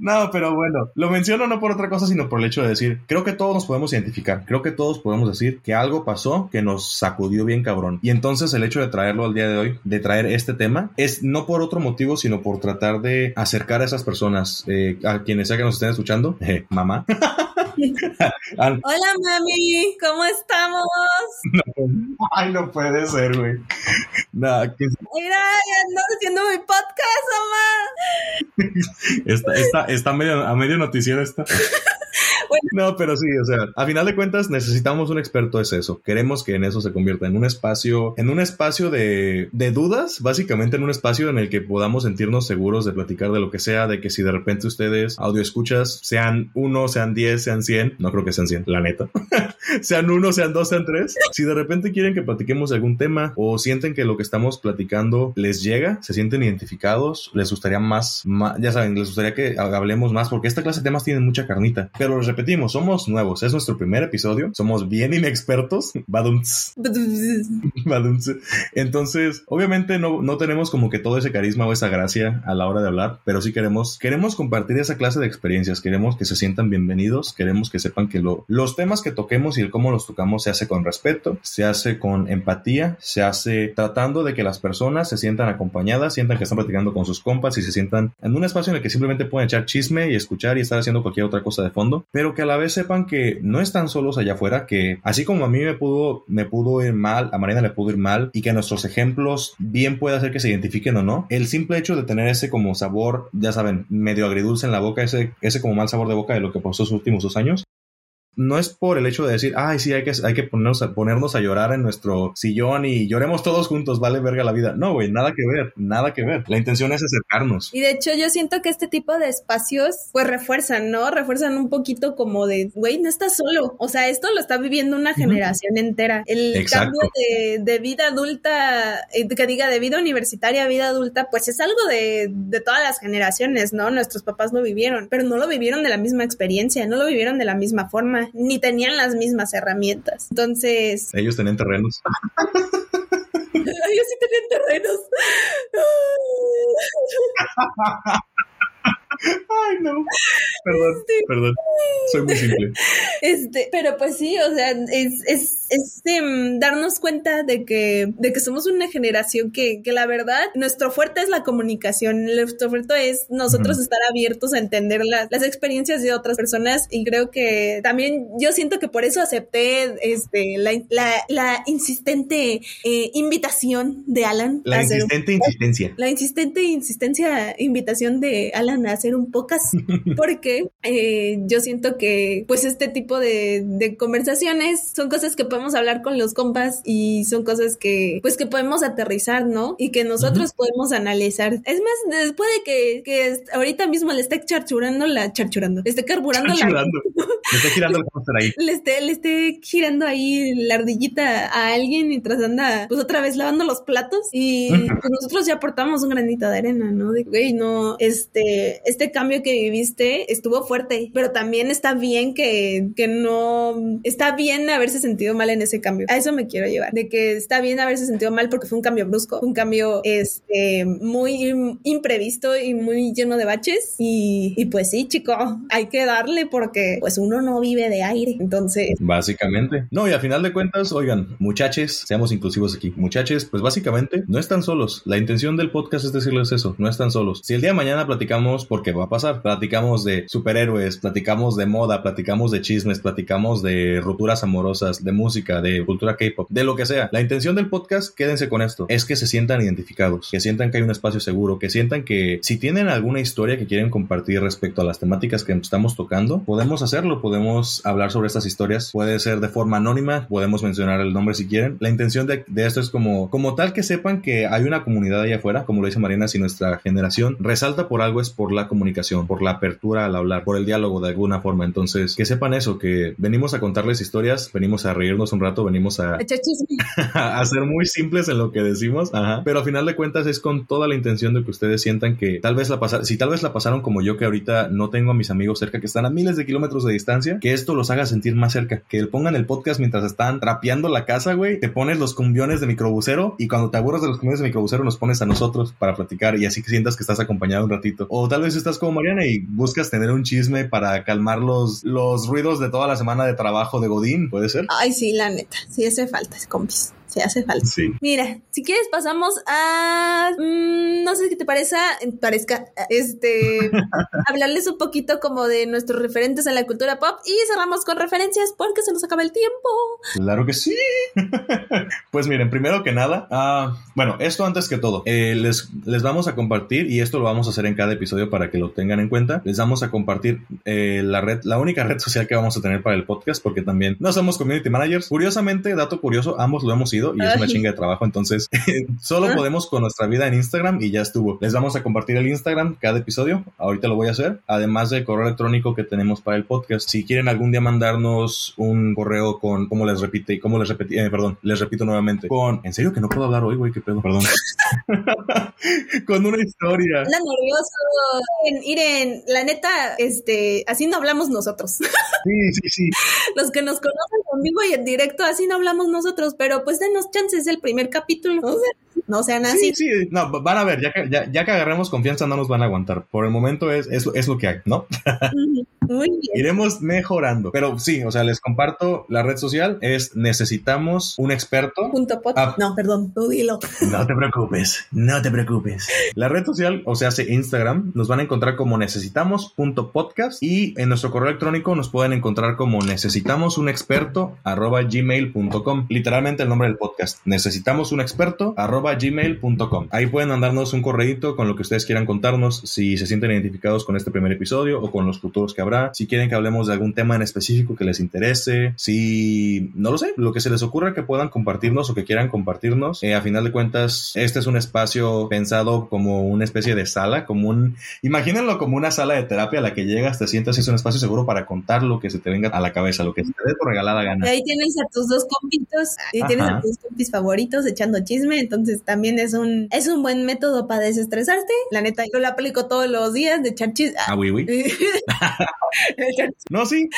No, pero bueno, lo menciono no por otra cosa, sino por el hecho de decir, creo que todos nos podemos identificar, creo que todos podemos decir que algo pasó que nos sacudió bien cabrón. Y entonces el hecho de traerlo al día de hoy, de traer este tema, es no por otro motivo, sino por tratar de acercar a esas personas, eh, a quienes sea que nos estén escuchando, eh, mamá. Hola mami, ¿cómo estamos? ay, no puede ser, güey. Mira, ando haciendo mi podcast, mamá. está, está, está medio, a medio noticiero esta. No, pero sí, o sea, a final de cuentas necesitamos un experto, es eso. Queremos que en eso se convierta en un espacio, en un espacio de, de dudas, básicamente en un espacio en el que podamos sentirnos seguros de platicar de lo que sea, de que si de repente ustedes audio escuchas, sean uno, sean diez, sean cien, no creo que sean cien, la neta, sean uno, sean dos, sean tres, si de repente quieren que platiquemos algún tema o sienten que lo que estamos platicando les llega, se sienten identificados, les gustaría más, ya saben, les gustaría que hablemos más, porque esta clase de temas tienen mucha carnita, pero les repetimos, somos nuevos, es nuestro primer episodio, somos bien inexpertos. Entonces, obviamente no, no tenemos como que todo ese carisma o esa gracia a la hora de hablar, pero sí queremos, queremos compartir esa clase de experiencias, queremos que se sientan bienvenidos, queremos que sepan que lo, los temas que toquemos y el cómo los tocamos se hace con respeto, se hace con empatía, se hace tratando de que las personas se sientan acompañadas, sientan que están platicando con sus compas y se sientan en un espacio en el que simplemente pueden echar chisme y escuchar y estar haciendo cualquier otra cosa de fondo, pero que a la vez sepan que no están solos allá afuera, que así como a mí me pudo, me pudo ir mal, a Marina le pudo ir mal y que nuestros ejemplos bien puede hacer que se identifiquen o no, el simple hecho de tener ese como sabor, ya saben, medio agridulce en la boca, ese, ese como mal sabor de boca de lo que pasó los últimos dos años, no es por el hecho de decir, ay, sí, hay que, hay que ponernos, a, ponernos a llorar en nuestro sillón y lloremos todos juntos, vale verga la vida. No, güey, nada que ver, nada que ver. La intención es acercarnos. Y de hecho, yo siento que este tipo de espacios, pues refuerzan, ¿no? Refuerzan un poquito como de, güey, no estás solo. O sea, esto lo está viviendo una generación entera. El cambio de, vida adulta, eh, que diga de vida universitaria a vida adulta, pues es algo de, de todas las generaciones, ¿no? Nuestros papás lo vivieron, pero no lo vivieron de la misma experiencia, no lo vivieron de la misma forma ni tenían las mismas herramientas. Entonces... Ellos tenían terrenos. Ellos sí tenían terrenos. Ay, no. Perdón, este, perdón. Soy muy simple. Este, pero pues sí, o sea, es, es, es em, darnos cuenta de que, de que somos una generación que, que la verdad, nuestro fuerte es la comunicación. Nuestro fuerte es nosotros estar abiertos a entender las experiencias de otras personas. Y creo que también yo siento que por eso acepté este, la, la, la insistente eh, invitación de Alan. La insistente insistencia. La insistente insistencia, invitación de Alan a hacer un porque eh, yo siento que pues este tipo de, conversaciones son cosas que podemos hablar con los compas y son cosas que pues que podemos aterrizar, ¿no? Y que nosotros podemos analizar. Es más, después de que, que ahorita mismo le esté charchurando la, charchurando, le esté carburando la... Le esté girando el ahí. Le esté, le esté girando ahí la ardillita a alguien mientras anda pues otra vez lavando los platos y pues nosotros ya aportamos un granito de arena, ¿no? De, güey, no, este, este cambio que viviste estuvo fuerte, pero también está bien que, que no, está bien haberse sentido mal en ese cambio. A eso me quiero llevar, de que está bien haberse sentido mal porque fue un cambio brusco, un cambio este, muy imprevisto y muy lleno de baches. Y, y pues sí, chico, hay que darle porque pues uno no vive de aire. Entonces, básicamente, no, y a final de cuentas, oigan, muchachos, seamos inclusivos aquí, muchachos, pues básicamente no están solos. La intención del podcast es decirles eso, no están solos. Si el día de mañana platicamos porque va a pasar. Platicamos de superhéroes, platicamos de moda, platicamos de chismes, platicamos de rupturas amorosas, de música, de cultura K-pop, de lo que sea. La intención del podcast, quédense con esto, es que se sientan identificados, que sientan que hay un espacio seguro, que sientan que si tienen alguna historia que quieren compartir respecto a las temáticas que estamos tocando, podemos hacerlo, podemos hablar sobre estas historias, puede ser de forma anónima, podemos mencionar el nombre si quieren. La intención de, de esto es como, como tal que sepan que hay una comunidad allá afuera, como lo dice Marina, si nuestra generación resalta por algo es por la comunicación, por la apertura al hablar, por el diálogo de alguna forma. Entonces, que sepan eso, que venimos a contarles historias, venimos a reírnos un rato, venimos a, a ser muy simples en lo que decimos, ajá. Pero a final de cuentas es con toda la intención de que ustedes sientan que tal vez la pasaron, si tal vez la pasaron como yo que ahorita no tengo a mis amigos cerca, que están a miles de kilómetros de distancia, que esto los haga sentir más cerca, que pongan el podcast mientras están trapeando la casa, güey, te pones los cumbiones de microbusero y cuando te aburras de los cumbiones de microbusero nos pones a nosotros para platicar y así que sientas que estás acompañado un ratito. O tal vez estás como Y buscas tener un chisme para calmar los, los ruidos de toda la semana de trabajo de Godín, ¿puede ser? Ay, sí, la neta, sí hace falta, compis se hace falta. Sí. Mira, si quieres pasamos a, mm, no sé qué te parezca, parezca, este, hablarles un poquito como de nuestros referentes en la cultura pop y cerramos con referencias porque se nos acaba el tiempo. Claro que sí. pues miren, primero que nada, uh, bueno, esto antes que todo, eh, les, les vamos a compartir y esto lo vamos a hacer en cada episodio para que lo tengan en cuenta. Les vamos a compartir eh, la red, la única red social que vamos a tener para el podcast porque también no somos community managers. Curiosamente, dato curioso, ambos lo hemos y es una chinga de trabajo. Entonces, solo podemos con nuestra vida en Instagram y ya estuvo. Les vamos a compartir el Instagram cada episodio. Ahorita lo voy a hacer. Además del correo electrónico que tenemos para el podcast. Si quieren algún día mandarnos un correo con, como les repite, como les repetí, eh, perdón, les repito nuevamente, con, en serio que no puedo hablar hoy, güey, qué pedo, perdón. con una historia. Anda nervioso. Iren, la neta, este, así no hablamos nosotros. sí, sí, sí. Los que nos conocen conmigo y en directo, así no hablamos nosotros, pero pues denos chances el primer capítulo. No sean así. Sí, sí, no, van a ver, ya que, ya, que agarremos confianza no nos van a aguantar. Por el momento es, es, es lo que hay, ¿no? Muy bien. Iremos mejorando. Pero sí, o sea, les comparto la red social, es necesitamos un experto. Punto ah. no, perdón, tú dilo. No te preocupes, no te preocupes. La red social, o sea, hace Instagram, nos van a encontrar como necesitamos.podcast y en nuestro correo electrónico nos pueden encontrar como necesitamos un experto arroba gmail.com. Literalmente el nombre del podcast. Necesitamos un experto arroba gmail.com. Ahí pueden mandarnos un correíto con lo que ustedes quieran contarnos, si se sienten identificados con este primer episodio o con los futuros que habrá, si quieren que hablemos de algún tema en específico que les interese, si no lo sé, lo que se les ocurra que puedan compartirnos o que quieran compartirnos. Eh, a final de cuentas, este es un espacio pensado como una especie de sala, como un, imagínenlo como una sala de terapia a la que llegas, te sientas y es un espacio seguro para contar lo que se te venga a la cabeza, lo que se te dé por regalada gana. Y ahí tienes a tus dos compitos, y tienes a tus compis favoritos echando chisme, entonces también es un, es un buen método para desestresarte. La neta, yo lo aplico todos los días de echar chisme. Ah, oui, oui. no, sí.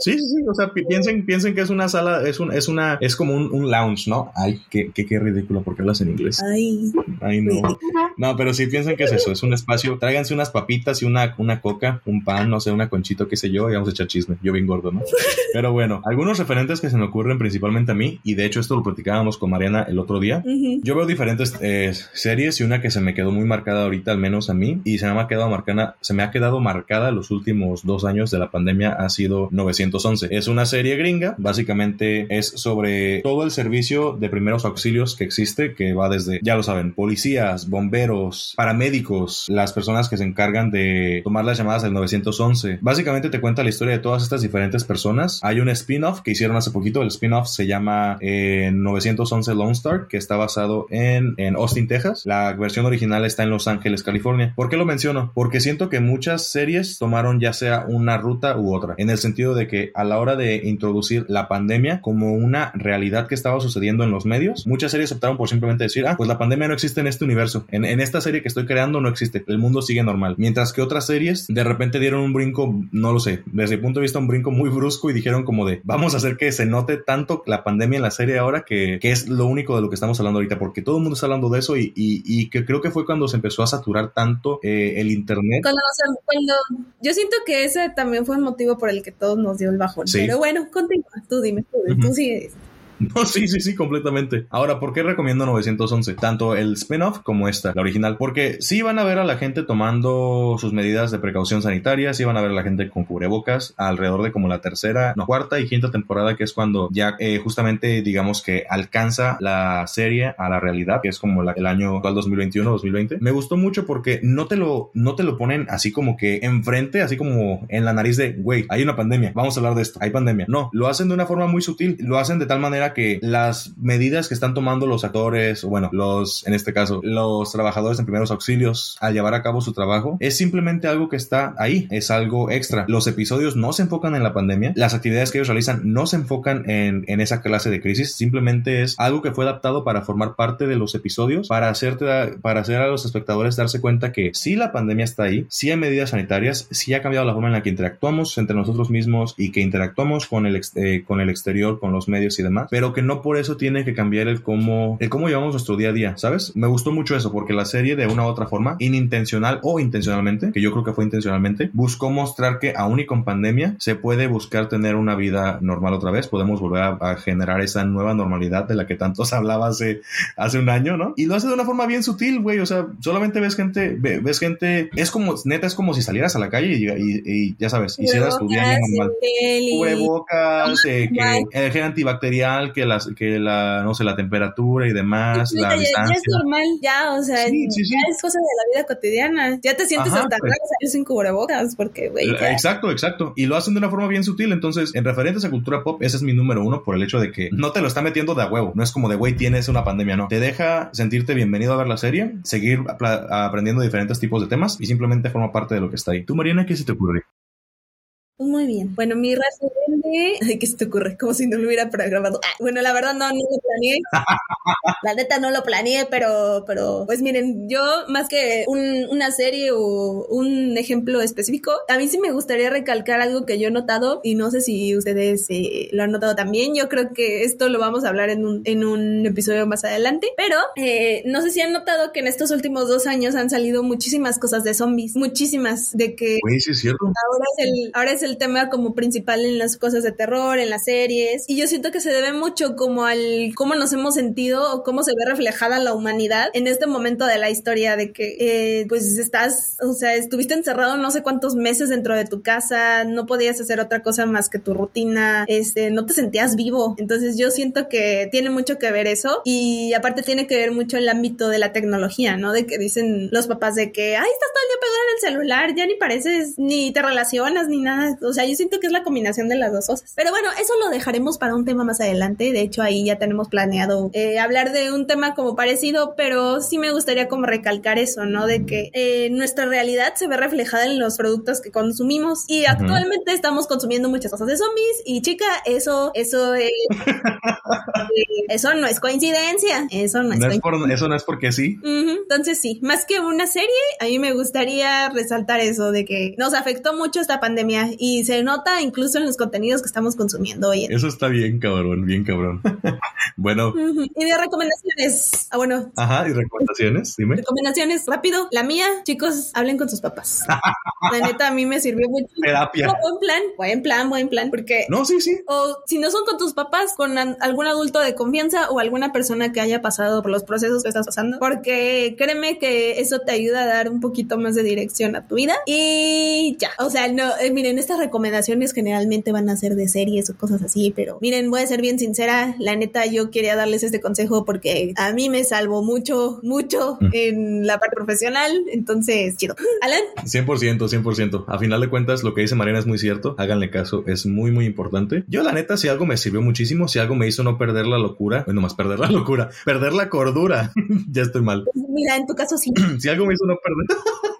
Sí, sí, sí. O sea, piensen, piensen que es una sala, es un, es una, es como un, lounge, ¿no? Ay, qué, qué, qué, ridículo, porque hablas en inglés. Ay. Ay, no. No, pero sí piensen que es eso, es un espacio. Tráiganse unas papitas y una, una coca, un pan, no sé, una conchito, qué sé yo, y vamos a echar chisme. Yo bien gordo, ¿no? Pero bueno, algunos referentes que se me ocurren principalmente a mí, y de hecho esto lo platicábamos con Mariana el otro día. Yo veo diferentes eh, series y una que se me quedó muy marcada ahorita, al menos a mí, y se me ha quedado marcada, se me ha quedado marcada los últimos dos años de la pandemia ha sido 911. Es una serie gringa, básicamente es sobre todo el servicio de primeros auxilios que existe, que va desde, ya lo saben, policías, bomberos, paramédicos, las personas que se encargan de tomar las llamadas del 911. Básicamente te cuenta la historia de todas estas diferentes personas. Hay un spin-off que hicieron hace poquito, el spin-off se llama 911 eh, Lone Star, que está basado en, en Austin, Texas. La versión original está en Los Ángeles, California. ¿Por qué lo menciono? Porque siento que muchas series tomaron ya sea una ruta u otra, en el sentido de que a la hora de introducir la pandemia como una realidad que estaba sucediendo en los medios, muchas series optaron por simplemente decir, ah, pues la pandemia no existe en este universo, en, en esta serie que estoy creando no existe, el mundo sigue normal, mientras que otras series de repente dieron un brinco, no lo sé, desde mi punto de vista un brinco muy brusco y dijeron como de, vamos a hacer que se note tanto la pandemia en la serie ahora que, que es lo único de lo que estamos hablando ahorita, porque todo el mundo está hablando de eso y, y, que creo que fue cuando se empezó a saturar tanto eh, el internet. Cuando, cuando yo siento que ese también fue el motivo por el que todos nos dio el bajón. Pero bueno, continúa, tú dime, tú, tú sigues. No, sí, sí, sí, completamente. Ahora, ¿por qué recomiendo 911? Tanto el spin-off como esta, la original. Porque sí van a ver a la gente tomando sus medidas de precaución sanitaria, sí van a ver a la gente con cubrebocas alrededor de como la tercera, no, cuarta y quinta temporada, que es cuando ya eh, justamente digamos que alcanza la serie a la realidad, que es como el año actual 2021-2020. Me gustó mucho porque no te lo, no te lo ponen así como que enfrente, así como en la nariz de, güey, hay una pandemia, vamos a hablar de esto, hay pandemia. No, lo hacen de una forma muy sutil, lo hacen de tal manera que las medidas que están tomando los actores, o bueno, los, en este caso, los trabajadores en primeros auxilios al llevar a cabo su trabajo, es simplemente algo que está ahí, es algo extra. Los episodios no se enfocan en la pandemia, las actividades que ellos realizan no se enfocan en, en esa clase de crisis, simplemente es algo que fue adaptado para formar parte de los episodios, para hacerte, para hacer a los espectadores darse cuenta que si la pandemia está ahí, si hay medidas sanitarias, si ha cambiado la forma en la que interactuamos entre nosotros mismos y que interactuamos con el, eh, con el exterior, con los medios y demás, pero que no por eso tiene que cambiar el cómo, el cómo llevamos nuestro día a día, ¿sabes? Me gustó mucho eso porque la serie de una u otra forma, inintencional o intencionalmente, que yo creo que fue intencionalmente, buscó mostrar que aún y con pandemia se puede buscar tener una vida normal otra vez, podemos volver a, a generar esa nueva normalidad de la que tantos hablaba hace, hace un año, ¿no? Y lo hace de una forma bien sutil, güey, o sea, solamente ves gente, ves gente, es como, neta, es como si salieras a la calle y, y, ya sabes, hicieras tu día normal. Cubrebocas, eh, gel antibacterial, que, las, que la, no sé, la temperatura y demás, la ya, distancia. Ya es normal, ya, o sea, ya es cosa de la vida cotidiana. Ya te sientes hasta pues, raro salir sin cubrebocas, porque, güey. Exacto, exacto. Y lo hacen de una forma bien sutil, entonces, en referentes a cultura pop, ese es mi número uno por el hecho de que no te lo está metiendo de a huevo. No es como de, güey, tienes una pandemia, no. Te deja sentirte bienvenido a ver la serie, seguir aprendiendo diferentes tipos de temas y simplemente forma parte de lo que está ahí. ¿Tú, Mariana, qué se te ocurre? Pues muy bien. Bueno, mi resumen de... ¿Qué se te ocurre? Como si no lo hubiera programado. Ah, bueno, la verdad no, no lo planeé. la neta no lo planeé, pero, pero, pues miren, yo más que un, una serie o un ejemplo específico, a mí sí me gustaría recalcar algo que yo he notado y no sé si ustedes eh, lo han notado también. Yo creo que esto lo vamos a hablar en un, en un episodio más adelante, pero eh, no sé si han notado que en estos últimos dos años han salido muchísimas cosas de zombies, muchísimas, de que... sí es cierto. Ahora es el, ahora es el tema como principal en las cosas de terror, en las series. Y yo siento que se debe mucho como al cómo nos hemos sentido o cómo se ve reflejada la humanidad en este momento de la historia de que eh, pues estás, o sea, estuviste encerrado no sé cuántos meses dentro de tu casa, no podías hacer otra cosa más que tu rutina, este, no te sentías vivo. Entonces yo siento que tiene mucho que ver eso y aparte tiene que ver mucho el ámbito de la tecnología, ¿no? De que dicen los papás de que, ay, estás todo el día pegado en el celular, ya ni pareces, ni te relacionas, ni nada. O sea, yo siento que es la combinación de las dos cosas. Pero bueno, eso lo dejaremos para un tema más adelante. De hecho, ahí ya tenemos planeado eh, hablar de un tema como parecido, pero sí me gustaría como recalcar eso, ¿no? De que eh, nuestra realidad se ve reflejada en los productos que consumimos y actualmente estamos consumiendo muchas cosas de zombies y chica, eso, eso, eh, eso no es coincidencia. Eso no es, Eso no es porque sí. Entonces sí, más que una serie, a mí me gustaría resaltar eso de que nos afectó mucho esta pandemia y y se nota incluso en los contenidos que estamos consumiendo hoy. Eso está bien cabrón, bien cabrón. bueno. Y de recomendaciones. Ah, bueno. Ajá, y recomendaciones, dime. Recomendaciones, rápido. La mía, chicos, hablen con sus papás. La neta, a mí me sirvió mucho. Terapia. buen plan, buen plan, buen plan, porque... No, sí, sí. O si no son con tus papás, con algún adulto de confianza o alguna persona que haya pasado por los procesos que estás pasando, porque créeme que eso te ayuda a dar un poquito más de dirección a tu vida. Y ya, o sea, no, eh, miren, esta recomendaciones generalmente van a ser de series o cosas así, pero miren, voy a ser bien sincera, la neta yo quería darles este consejo porque a mí me salvó mucho, mucho mm. en la parte profesional, entonces, chido. Alan. 100%, 100%. A final de cuentas, lo que dice Mariana es muy cierto, háganle caso, es muy, muy importante. Yo la neta, si algo me sirvió muchísimo, si algo me hizo no perder la locura, bueno, más perder la locura, perder la cordura, ya estoy mal. Pues mira, en tu caso sí. si algo me hizo no perder...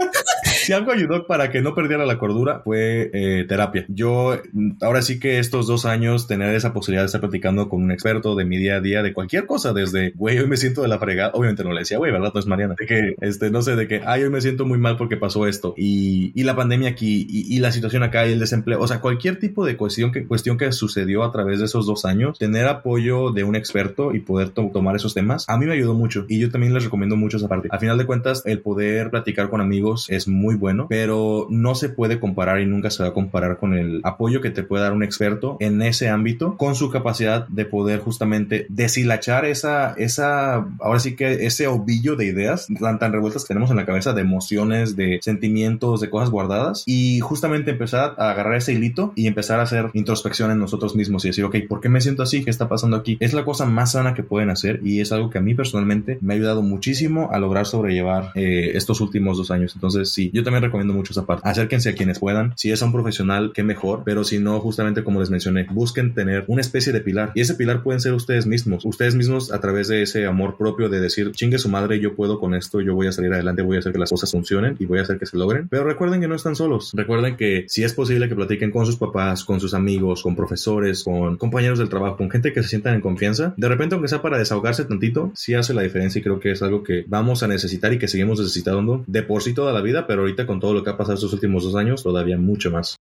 si algo ayudó para que no perdiera la cordura fue eh, terapia. Yo, ahora sí que estos dos años, tener esa posibilidad de estar platicando con un experto de mi día a día, de cualquier cosa, desde, güey, hoy me siento de la fregada, obviamente no le decía, güey, ¿verdad? No es Mariana, de que, este, no sé, de que, ay, hoy me siento muy mal porque pasó esto, y, y la pandemia aquí, y, la situación acá, y el desempleo, o sea, cualquier tipo de cuestión que, cuestión que sucedió a través de esos dos años, tener apoyo de un experto y poder tomar esos temas, a mí me ayudó mucho, y yo también les recomiendo mucho esa parte. A final de cuentas, el poder platicar con amigos es muy bueno, pero no se puede comparar y nunca se va a comparar con el apoyo que te puede dar un experto en ese ámbito, con su capacidad de poder justamente deshilachar esa, esa, ahora sí que ese ovillo de ideas tan, tan revueltas que tenemos en la cabeza, de emociones, de sentimientos, de cosas guardadas, y justamente empezar a agarrar ese hilito y empezar a hacer introspección en nosotros mismos y decir, ok, ¿por qué me siento así? ¿Qué está pasando aquí? Es la cosa más sana que pueden hacer y es algo que a mí personalmente me ha ayudado muchísimo a lograr sobrellevar eh, estos últimos dos años. Entonces, sí, yo también recomiendo mucho esa parte. Acérquense a quienes puedan. Si es a un profesional, qué mejor. Pero si no, justamente como les mencioné, busquen tener una especie de pilar. Y ese pilar pueden ser ustedes mismos. Ustedes mismos a través de ese amor propio de decir, chingue su madre, yo puedo con esto, yo voy a salir adelante, voy a hacer que las cosas funcionen y voy a hacer que se logren. Pero recuerden que no están solos. Recuerden que si es posible que platiquen con sus papás, con sus amigos, con profesores, con compañeros del trabajo, con gente que se sientan en confianza. De repente, aunque sea para desahogarse tantito, sí hace la diferencia y creo que es algo que vamos a necesitar y que seguimos necesitando de por sí toda la vida, pero ahorita con todo lo que ha pasado estos últimos dos años, todavía mucho más.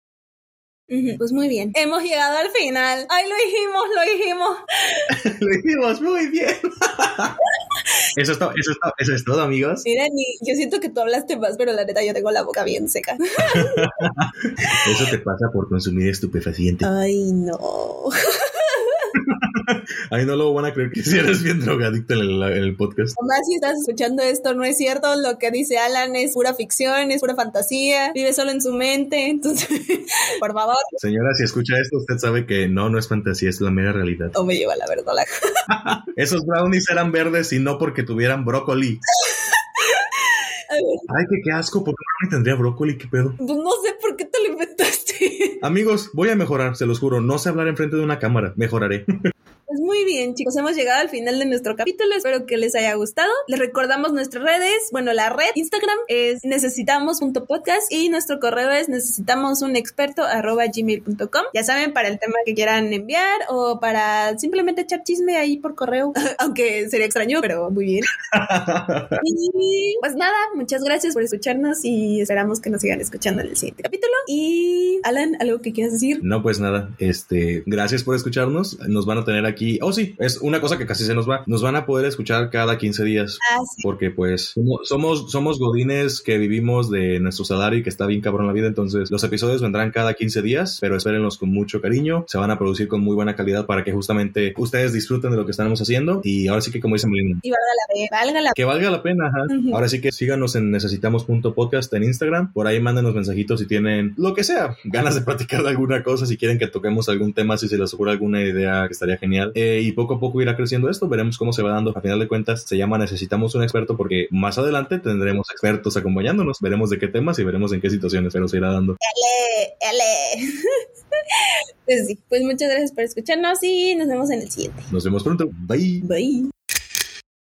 Pues muy bien. Hemos llegado al final. Ay, lo dijimos, lo dijimos. lo dijimos muy bien. eso, es todo, eso, es eso es todo, amigos. Mira, yo siento que tú hablaste más, pero la neta yo tengo la boca bien seca. eso te pasa por consumir estupefaciente. Ay, no. Ay, no lo van a creer que si eres bien drogadicto en el, podcast. Además, si estás escuchando esto, no es cierto. Lo que dice Alan es pura ficción, es pura fantasía. Vive solo en su mente. Entonces, por favor. Señora, si escucha esto, usted sabe que no, no es fantasía, es la mera realidad. O me lleva la verdad. Esos brownies eran verdes y no porque tuvieran brócoli. Ay, qué, qué asco, ¿por qué no tendría brócoli? ¿Qué pedo? Pues no sé por qué te lo inventaste. Amigos, voy a mejorar, se los juro. No sé hablar enfrente de una cámara. Mejoraré. muy bien, chicos, hemos llegado al final de nuestro capítulo. Espero que les haya gustado. Les recordamos nuestras redes. Bueno, la red Instagram es necesitamos.podcast y nuestro correo es necesitamos un experto gmail.com. Ya saben, para el tema que quieran enviar o para simplemente echar chisme ahí por correo, aunque sería extraño, pero muy bien. y pues nada, muchas gracias por escucharnos y esperamos que nos sigan escuchando en el siguiente capítulo. Y Alan, ¿algo que quieras decir? No, pues nada, este, gracias por escucharnos. Nos van a tener aquí oh sí, es una cosa que casi se nos va, nos van a poder escuchar cada 15 días. Ah, porque pues somos, somos godines que vivimos de nuestro salario y que está bien cabrón la vida, entonces los episodios vendrán cada 15 días, pero espérenlos con mucho cariño, se van a producir con muy buena calidad para que justamente ustedes disfruten de lo que estamos haciendo. Y ahora sí que como dicen Y valga la pena, valga la Que valga la pena, Ahora sí que síganos en necesitamos.podcast en Instagram, por ahí mándenos mensajitos si tienen lo que sea, ganas de platicar de alguna cosa, si quieren que toquemos algún tema, si se les ocurre alguna idea que estaría genial. Eh, y poco a poco irá creciendo esto, veremos cómo se va dando. A final de cuentas se llama Necesitamos un experto porque más adelante tendremos expertos acompañándonos, veremos de qué temas y veremos en qué situaciones, pero se irá dando. pues sí, pues muchas gracias por escucharnos y nos vemos en el siguiente. Nos vemos pronto. Bye. Bye.